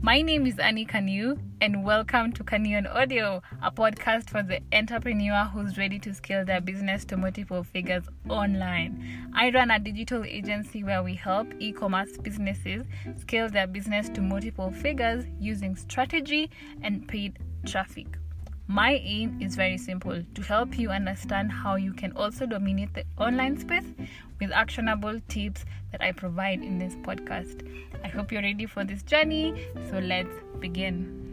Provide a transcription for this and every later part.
My name is Annie Kanu, and welcome to Kanu on Audio, a podcast for the entrepreneur who's ready to scale their business to multiple figures online. I run a digital agency where we help e commerce businesses scale their business to multiple figures using strategy and paid traffic. My aim is very simple to help you understand how you can also dominate the online space with actionable tips that I provide in this podcast. I hope you're ready for this journey, so let's begin.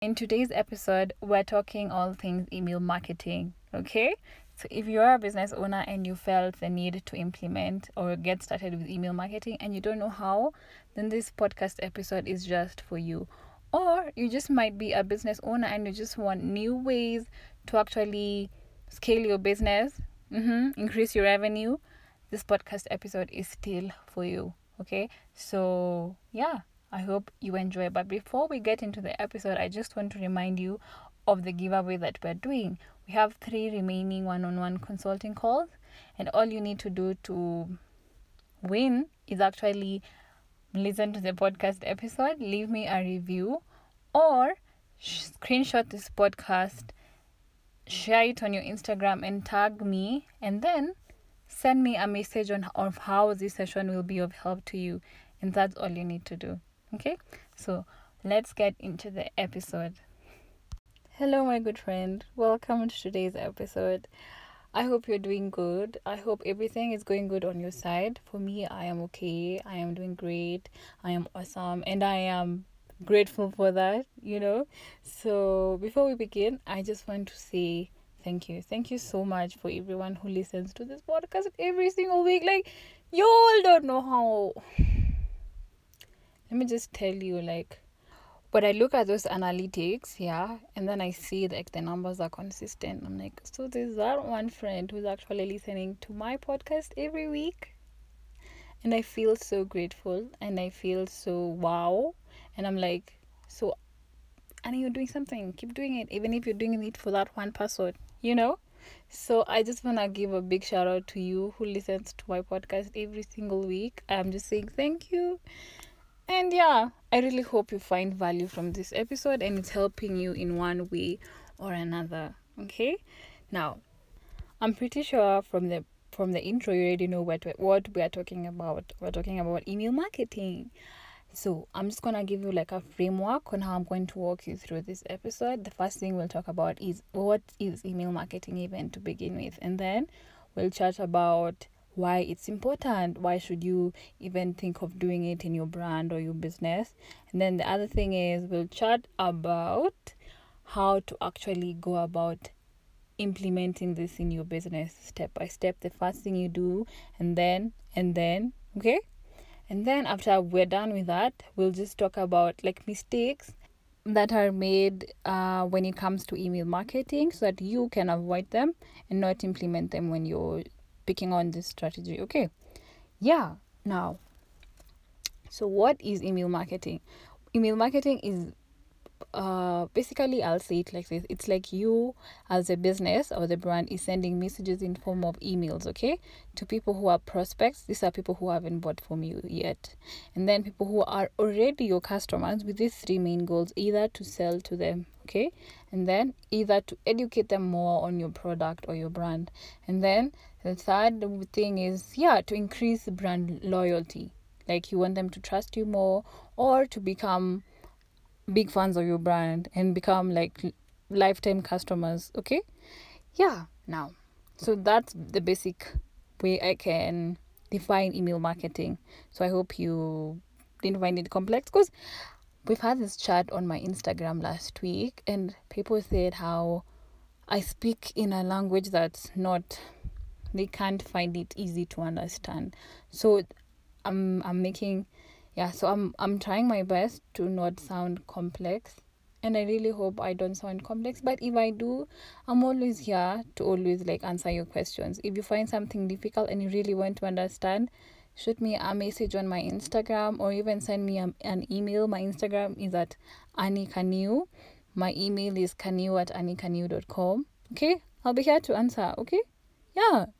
In today's episode, we're talking all things email marketing, okay? So, if you're a business owner and you felt the need to implement or get started with email marketing and you don't know how, then this podcast episode is just for you or you just might be a business owner and you just want new ways to actually scale your business, mm-hmm, increase your revenue. This podcast episode is still for you. Okay, so yeah, I hope you enjoy. But before we get into the episode, I just want to remind you of the giveaway that we're doing. We have three remaining one on one consulting calls, and all you need to do to win is actually listen to the podcast episode, leave me a review, or screenshot this podcast, share it on your Instagram, and tag me, and then send me a message on of how this session will be of help to you. And that's all you need to do. Okay, so let's get into the episode. Hello, my good friend. Welcome to today's episode. I hope you're doing good. I hope everything is going good on your side. For me, I am okay. I am doing great. I am awesome. And I am grateful for that, you know. So, before we begin, I just want to say thank you. Thank you so much for everyone who listens to this podcast every single week. Like, you all don't know how. Let me just tell you, like, but I look at those analytics, yeah, and then I see like the numbers are consistent. I'm like, so there's that one friend who's actually listening to my podcast every week. And I feel so grateful and I feel so wow. And I'm like, so and you're doing something, keep doing it, even if you're doing it for that one person, you know? So I just wanna give a big shout out to you who listens to my podcast every single week. I'm just saying thank you. And yeah, I really hope you find value from this episode and it's helping you in one way or another. Okay? Now, I'm pretty sure from the from the intro you already know what what we are talking about. We're talking about email marketing. So, I'm just to give you like a framework on how I'm going to walk you through this episode. The first thing we'll talk about is what is email marketing even to begin with, and then we'll chat about why it's important. Why should you even think of doing it in your brand or your business? And then the other thing is we'll chat about how to actually go about implementing this in your business step by step. The first thing you do and then and then okay and then after we're done with that we'll just talk about like mistakes that are made uh, when it comes to email marketing so that you can avoid them and not implement them when you're picking on this strategy okay? Yeah now so what is email marketing? Email marketing is uh basically i'll say it like this. It's like you as a business or the brand is sending messages in form of emails okay to people who are prospects. These are people who haven't bought from you yet. And then people who are already your customers with these three main goals either to sell to them okay and then either to educate them more on your product or your brand. And then the third thing is, yeah, to increase brand loyalty. Like you want them to trust you more or to become big fans of your brand and become like lifetime customers. Okay? Yeah, now. So that's the basic way I can define email marketing. So I hope you didn't find it complex because we've had this chat on my Instagram last week and people said how I speak in a language that's not they can't find it easy to understand so i'm i'm making yeah so i'm i'm trying my best to not sound complex and i really hope i don't sound complex but if i do i'm always here to always like answer your questions. If you find something difficult and you really want to understand shoot me a message on my instagram or even send me a, an email. My instagram is at annie kanu my email is kanu at annikanu.com okay? I'll be here to answer okay? Yeah.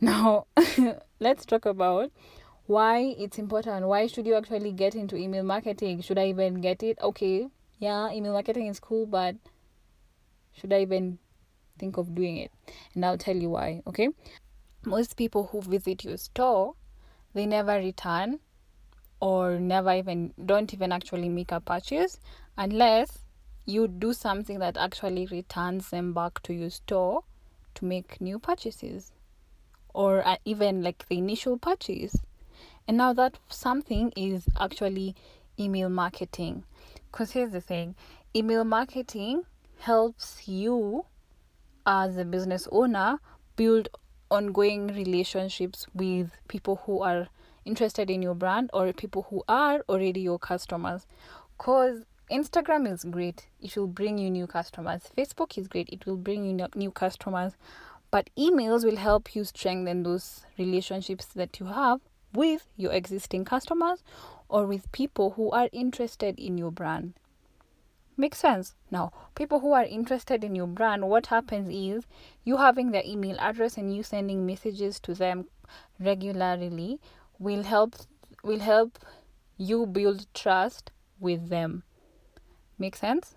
Now, let's talk about why it's important. Why should you actually get into email marketing? Should I even get it? Okay, yeah, email marketing is cool, but should I even think of doing it? And I'll tell you why, okay? Most people who visit your store, they never return or never even don't even actually make a purchase unless you do something that actually returns them back to your store to make new purchases or uh, even like the initial purchase and now that something is actually email marketing. Because here's the thing email marketing helps you as a business owner build ongoing relationships with people who are interested in your brand or people who are already your customers. Because instagram is great it will bring you new customers. Facebook is great it will bring you new customers. But emails will help you strengthen those relationships that you have with your existing customers or with people who are interested in your brand Makes sense. Now, people who are interested in your brand, what happens is you having their email address and you sending messages to them regularly will help will help you build trust with them. Make sense?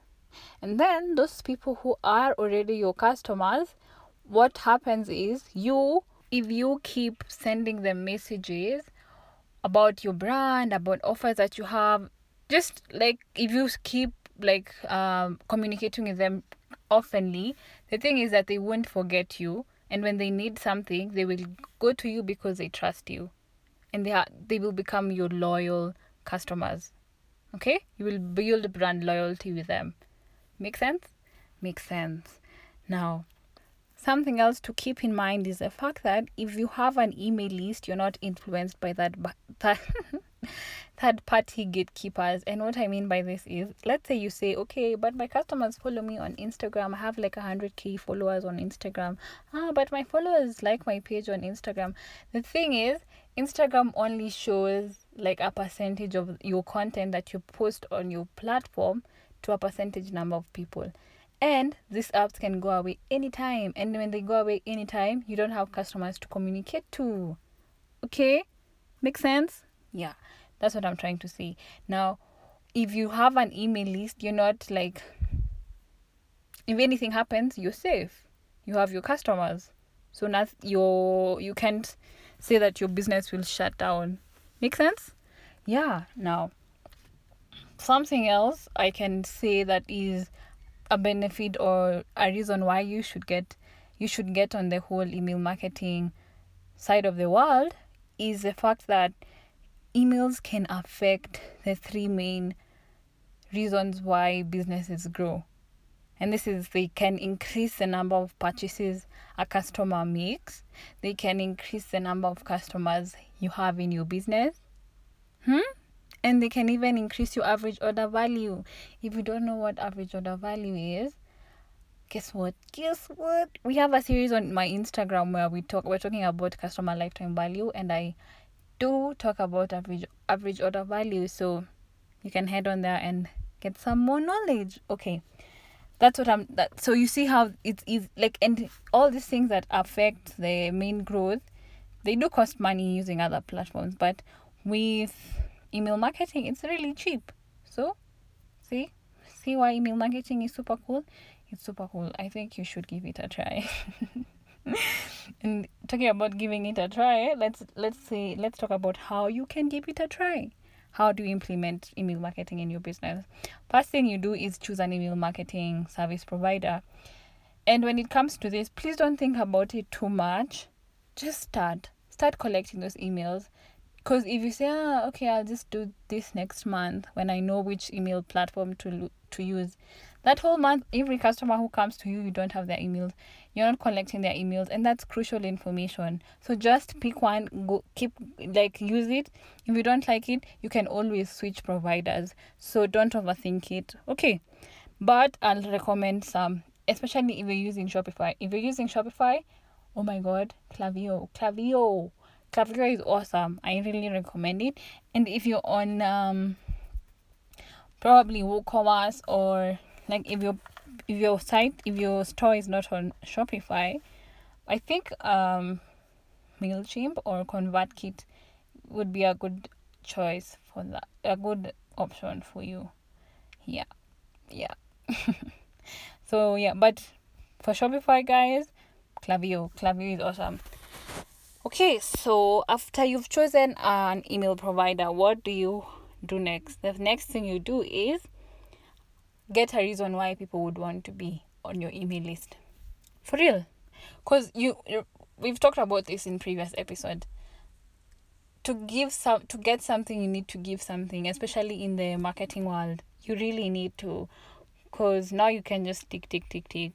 And then those people who are already your customers, what happens is you if you keep sending them messages about your brand, about offers that you have, just like if you keep like um, communicating with them oftenly, the thing is that they won't forget you. And when they need something, they will go to you because they trust you, and they are they will become your loyal customers. Okay, you will build brand loyalty with them. Make sense? Makes sense. Now, something else to keep in mind is the fact that if you have an email list, you're not influenced by that. third party gatekeepers. And what I mean by this is, let's say you say, okay, but my customers follow me on Instagram. I have like 100k followers on Instagram. Ah, but my followers like my page on Instagram. The thing is, Instagram only shows like a percentage of your content that you post on your platform to a percentage number of people. And these apps can go away anytime. And when they go away anytime, you don't have customers to communicate to. Okay? Make sense? Yeah. That's what I'm trying to say. Now, if you have an email list, you're not like, if anything happens, you're safe. You have your customers. So not your you can't say that your business will shut down. Make sense? Yeah. Now, something else I can say that is a benefit or a reason why you should get you should get on the whole email marketing side of the world is the fact that emails can affect the three main reasons why businesses grow. And this is they can increase the number of purchases a customer makes, they can increase the number of customers you have in your business. Hmm? And they can even increase your average order value. If you don't know what average order value is, guess what? Guess what? We have a series on my Instagram where we talk we're talking about customer lifetime value and I do talk about average average order value so you can head on there and get some more knowledge okay that's what i'm that so you see how it's like and all these things that affect the main growth they do cost money using other platforms but with email marketing it's really cheap so see see why email marketing is super cool it's super cool i think you should give it a try and talking about giving it a try, let's let's say let's talk about how you can give it a try. How do you implement email marketing in your business? First thing you do is choose an email marketing service provider. And when it comes to this, please don't think about it too much. Just start. Start collecting those emails. Because if you say, ah, okay, I'll just do this next month when I know which email platform to to use, that whole month, every customer who comes to you, you don't have their emails. You're not collecting their emails and that's crucial information. So just pick one go keep like use it. If you don't like it you can always switch providers. So don't overthink it. Okay but i'll recommend some especially if you're using shopify. If you're using shopify oh my god Klaviyo Klaviyo Klaviyo is awesome. I really recommend it. And if you're on um probably woocommerce or like if you're if your site if your store is not on shopify i think um mailchimp or convertkit would be a good choice for that a good option for you. Yeah. Yeah. So yeah but for shopify guys Klaviyo. Klaviyo is awesome okay so after you've chosen an email provider what do you do next? The next thing you do is get a reason why people would want to be on your email list. For real. Because you we've talked about this in previous episode. To give some to get something you need to give something especially in the marketing world. You really need to because now you can just tick tick tick tick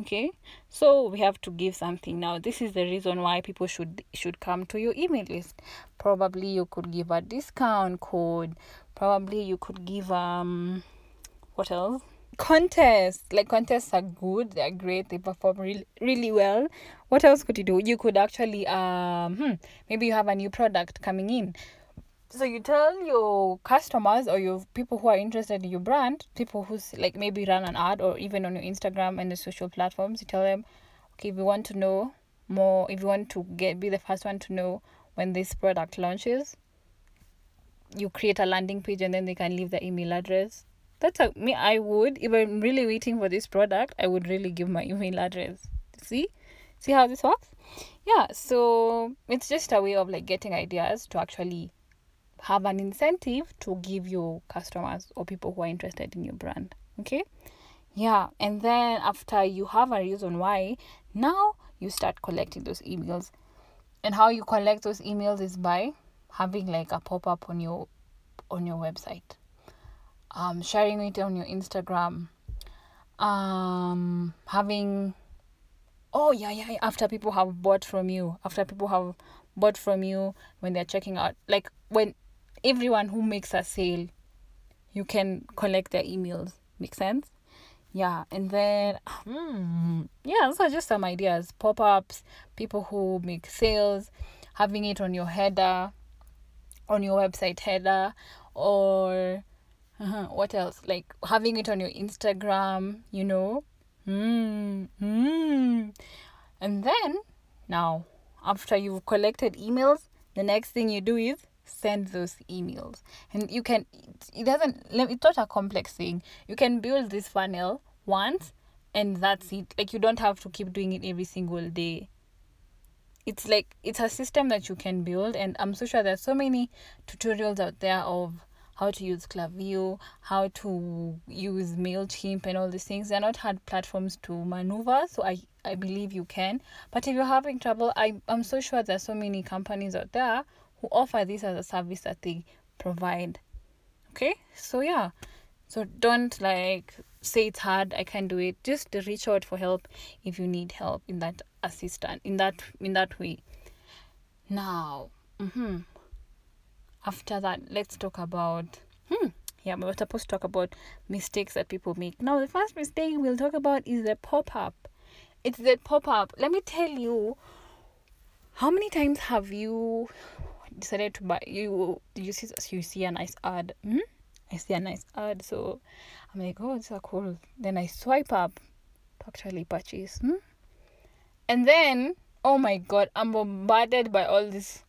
okay? So we have to give something. Now this is the reason why people should should come to your email list. Probably you could give a discount code. Probably you could give um what else? Contests. Like contests are good. They're great. They perform really really well. What else could you do? You could actually um hmm, maybe you have a new product coming in so you tell your customers or your people who are interested in your brand people who's like maybe run an ad or even on your instagram and the social platforms you tell them okay if you want to know more if you want to get be the first one to know when this product launches you create a landing page and then they can leave their email address. That's a, me i would if i'm really waiting for this product i would really give my email address. See? See how this works? Yeah so it's just a way of like getting ideas to actually have an incentive to give your customers or people who are interested in your brand okay? Yeah and then after you have a reason why now you start collecting those emails. And how you collect those emails is by having like a pop-up on your on your website. Um, sharing it on your Instagram, um, having oh yeah, yeah yeah after people have bought from you after people have bought from you when they're checking out like when everyone who makes a sale you can collect their emails make sense yeah and then hmm, yeah those are just some ideas pop-ups people who make sales having it on your header on your website header or uh-huh. What else? Like having it on your Instagram, you know? Mm, mm. And then, now, after you've collected emails, the next thing you do is send those emails. And you can, it doesn't, it's not a complex thing. You can build this funnel once and that's it. Like you don't have to keep doing it every single day. It's like, it's a system that you can build. And I'm so sure there's so many tutorials out there of how to use Klaviyo, how to use MailChimp and all these things. They're not hard platforms to maneuver, so I, I believe you can. But if you're having trouble, I, I'm so sure there's so many companies out there who offer this as a service that they provide. Okay? So yeah. So don't like say it's hard, I can't do it. Just reach out for help if you need help in that assistant in that in that way. Now, mm-hmm after that let's talk about hmm yeah we're supposed to talk about mistakes that people make now the first mistake we'll talk about is the pop-up it's the pop-up let me tell you how many times have you decided to buy you you see you see a nice ad? Hmm? i see a nice ad so i'm like oh it's so cool. Then i swipe up to actually purchase hmm? and then oh my god i'm bombarded by all these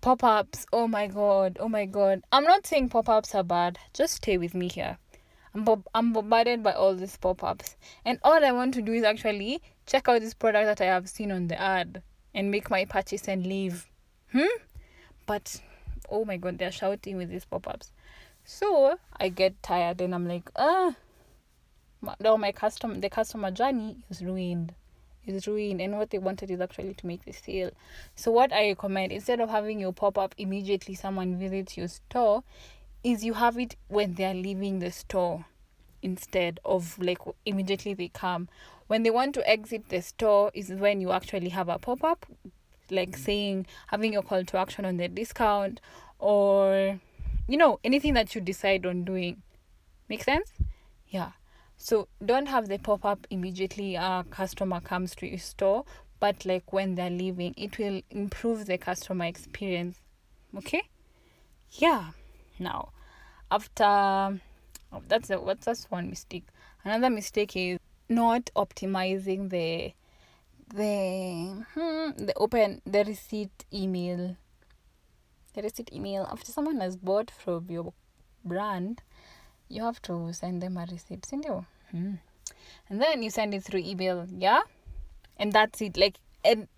pop-ups. Oh my god oh my god. I'm not saying pop-ups are bad. Just stay with me here. I'm, bo- I'm bombarded by all these pop-ups. And all i want to do is actually check out this product that i have seen on the ad and make my purchase and leave. Hmm but oh my god they're shouting with these pop-ups. So i get tired and i'm like ah now my customer the customer journey is ruined. Is ruined and what they wanted is actually to make the sale. So what i recommend instead of having your pop-up immediately someone visits your store is you have it when they are leaving the store instead of like immediately they come. When they want to exit the store is when you actually have a pop-up like saying having your call to action on the discount or you know anything that you decide on doing make sense yeah so don't have the pop up immediately a customer comes to your store, but like when they're leaving, it will improve the customer experience. Okay? Yeah. Now, after oh, that's a, what's that's one mistake. Another mistake is not optimizing the the hmm, the open the receipt email. The receipt email. After someone has bought from your brand. You have to send them a receipt send you hmm. and then you send it through email yeah and that's it like and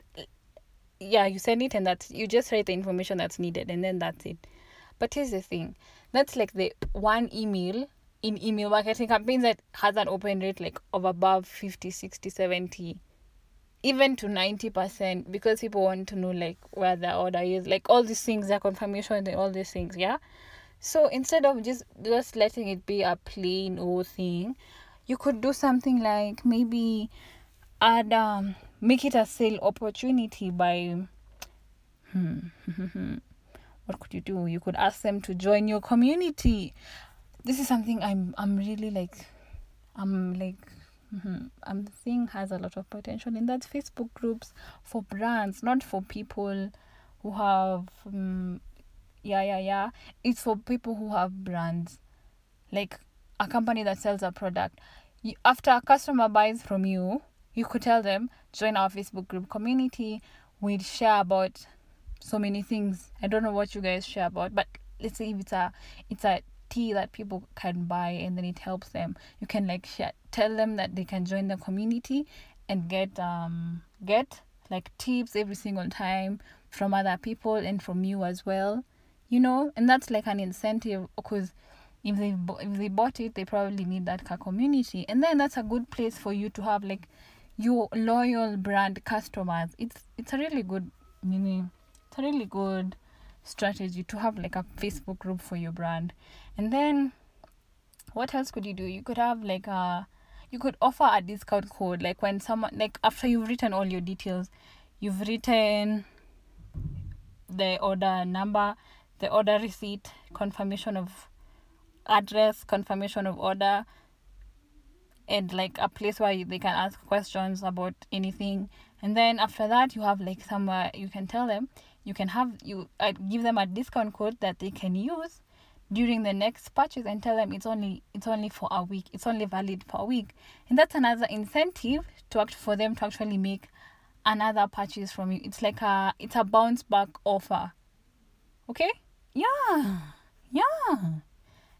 yeah you send it and that's you just write the information that's needed and then that's it. But here's the thing. That's like the one email in email marketing campaigns that has an open rate like of above 50 60 70 even to 90% because people want to know like where the order is like all these things their confirmation and all these things yeah? So instead of just just letting it be a plain old thing you could do something like maybe add um make it a sale opportunity by hmm, what could you do? You could ask them to join your community. This is something i'm i'm really like i'm like mm-hmm, i'm seeing has a lot of potential in that facebook groups for brands not for people who have um, yeah yeah yeah. It's for people who have brands. Like a company that sells a product. You, after a customer buys from you you could tell them join our facebook group community. We'd share about so many things. I don't know what you guys share about but let's say if it's a it's a tea that people can buy and then it helps them you can like share tell them that they can join the community and get um get like tips every single time from other people and from you as well you know? And that's like an incentive because if they if they bought it they probably need that community. And then that's a good place for you to have like your loyal brand customers. It's it's a really good it's a really good strategy to have like a facebook group for your brand. And then what else could you do? You could have like a you could offer a discount code like when someone like after you've written all your details you've written the order number the order receipt confirmation of address confirmation of order and like a place where they can ask questions about anything. And then after that you have like somewhere you can tell them you can have you uh, give them a discount code that they can use during the next purchase and tell them it's only it's only for a week it's only valid for a week. And that's another incentive to act for them to actually make another purchase from you. It's like a it's a bounce back offer. Okay? Yeah. Yeah.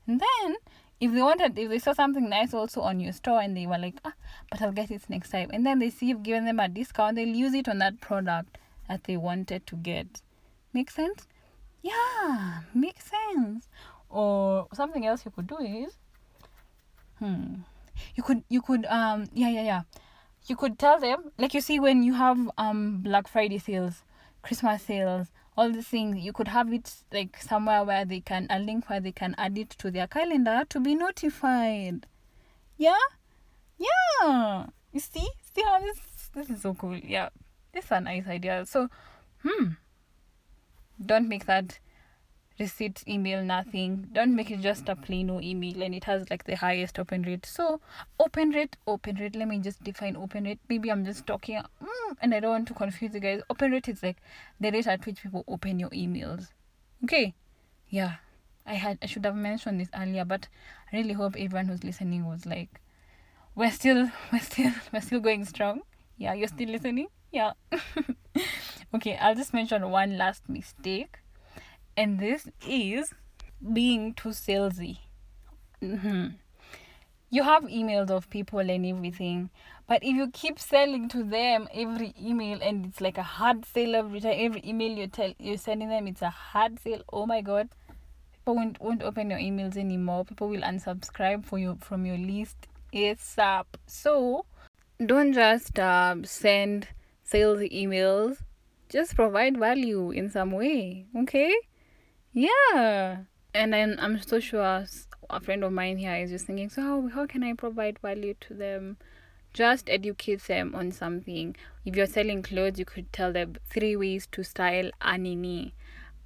And then if they wanted if they saw something nice also on your store and they were like ah but i'll get it next time. And then they see you've given them a discount they'll use it on that product that they wanted to get. Make sense? Yeah. Makes sense or something else you could do is hmm you could you could um yeah yeah yeah. You could tell them like you see when you have um black friday sales christmas sales all these things you could have it like somewhere where they can a link where they can add it to their calendar to be notified. Yeah? Yeah! You see? See how this this is so cool. Yeah. This is a nice idea. So hmm. Don't make that receipt email nothing. Don't make it just a plain no email and it has like the highest open rate. So open rate open rate. Let me just define open rate. Maybe i'm just talking mm, and i don't want to confuse you guys. Open rate is like the rate at which people open your emails. Okay? Yeah. I had i should have mentioned this earlier but i really hope everyone who's listening was like we're still we're still we're still going strong. Yeah you're still listening? Yeah. Okay i'll just mention one last mistake and this is being too salesy. Mm-hmm. You have emails of people and everything, but if you keep selling to them every email and it's like a hard sale every time, every email you tell you're sending them, it's a hard sale. Oh my god, people won't won't open your emails anymore. People will unsubscribe for you from your list ASAP. So don't just uh, send sales emails. Just provide value in some way, okay? Yeah. And then I'm so sure a friend of mine here is just thinking, so how, how can I provide value to them? Just educate them on something. If you're selling clothes, you could tell them three ways to style a nini.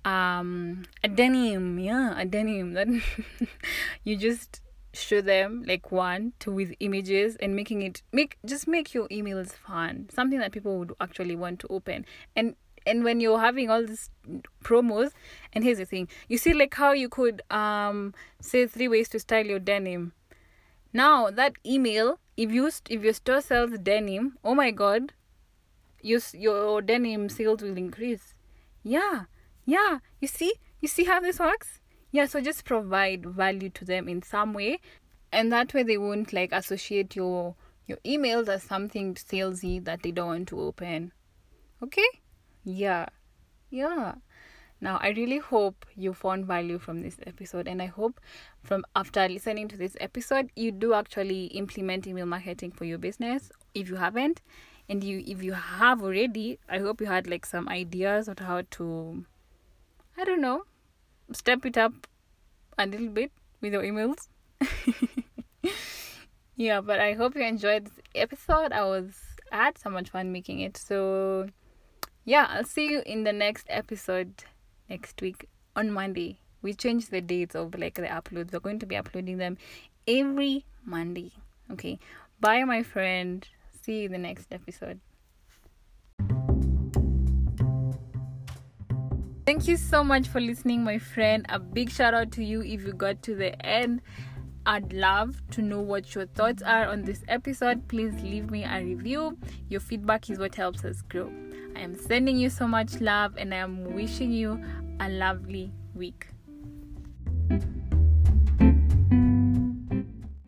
Um, a denim, yeah, a denim. That you just show them like one, two with images and making it make just make your emails fun. Something that people would actually want to open. And and when you're having all these promos and here's the thing you see like how you could um say three ways to style your denim now that email if you if your store sells denim oh my god your your denim sales will increase yeah Yeah, you see? You see how this works? Yeah, so just provide value to them in some way. And that way they won't like associate your your emails as something salesy that they don't want to open. Okay? Yeah. Yeah. Now, I really hope you found value from this episode, and I hope from after listening to this episode, you do actually implement email marketing for your business. If you haven't, and you if you have already, I hope you had like some ideas on how to, I don't know, step it up a little bit with your emails. yeah, but I hope you enjoyed this episode. I was I had so much fun making it. So yeah, I'll see you in the next episode next week on Monday. We changed the dates of like the uploads. We're going to be uploading them every Monday. Okay. Bye, my friend. See you in the next episode. Thank you so much for listening, my friend. A big shout out to you if you got to the end. I'd love to know what your thoughts are on this episode. Please leave me a review. Your feedback is what helps us grow. I am sending you so much love and I am wishing you a lovely week.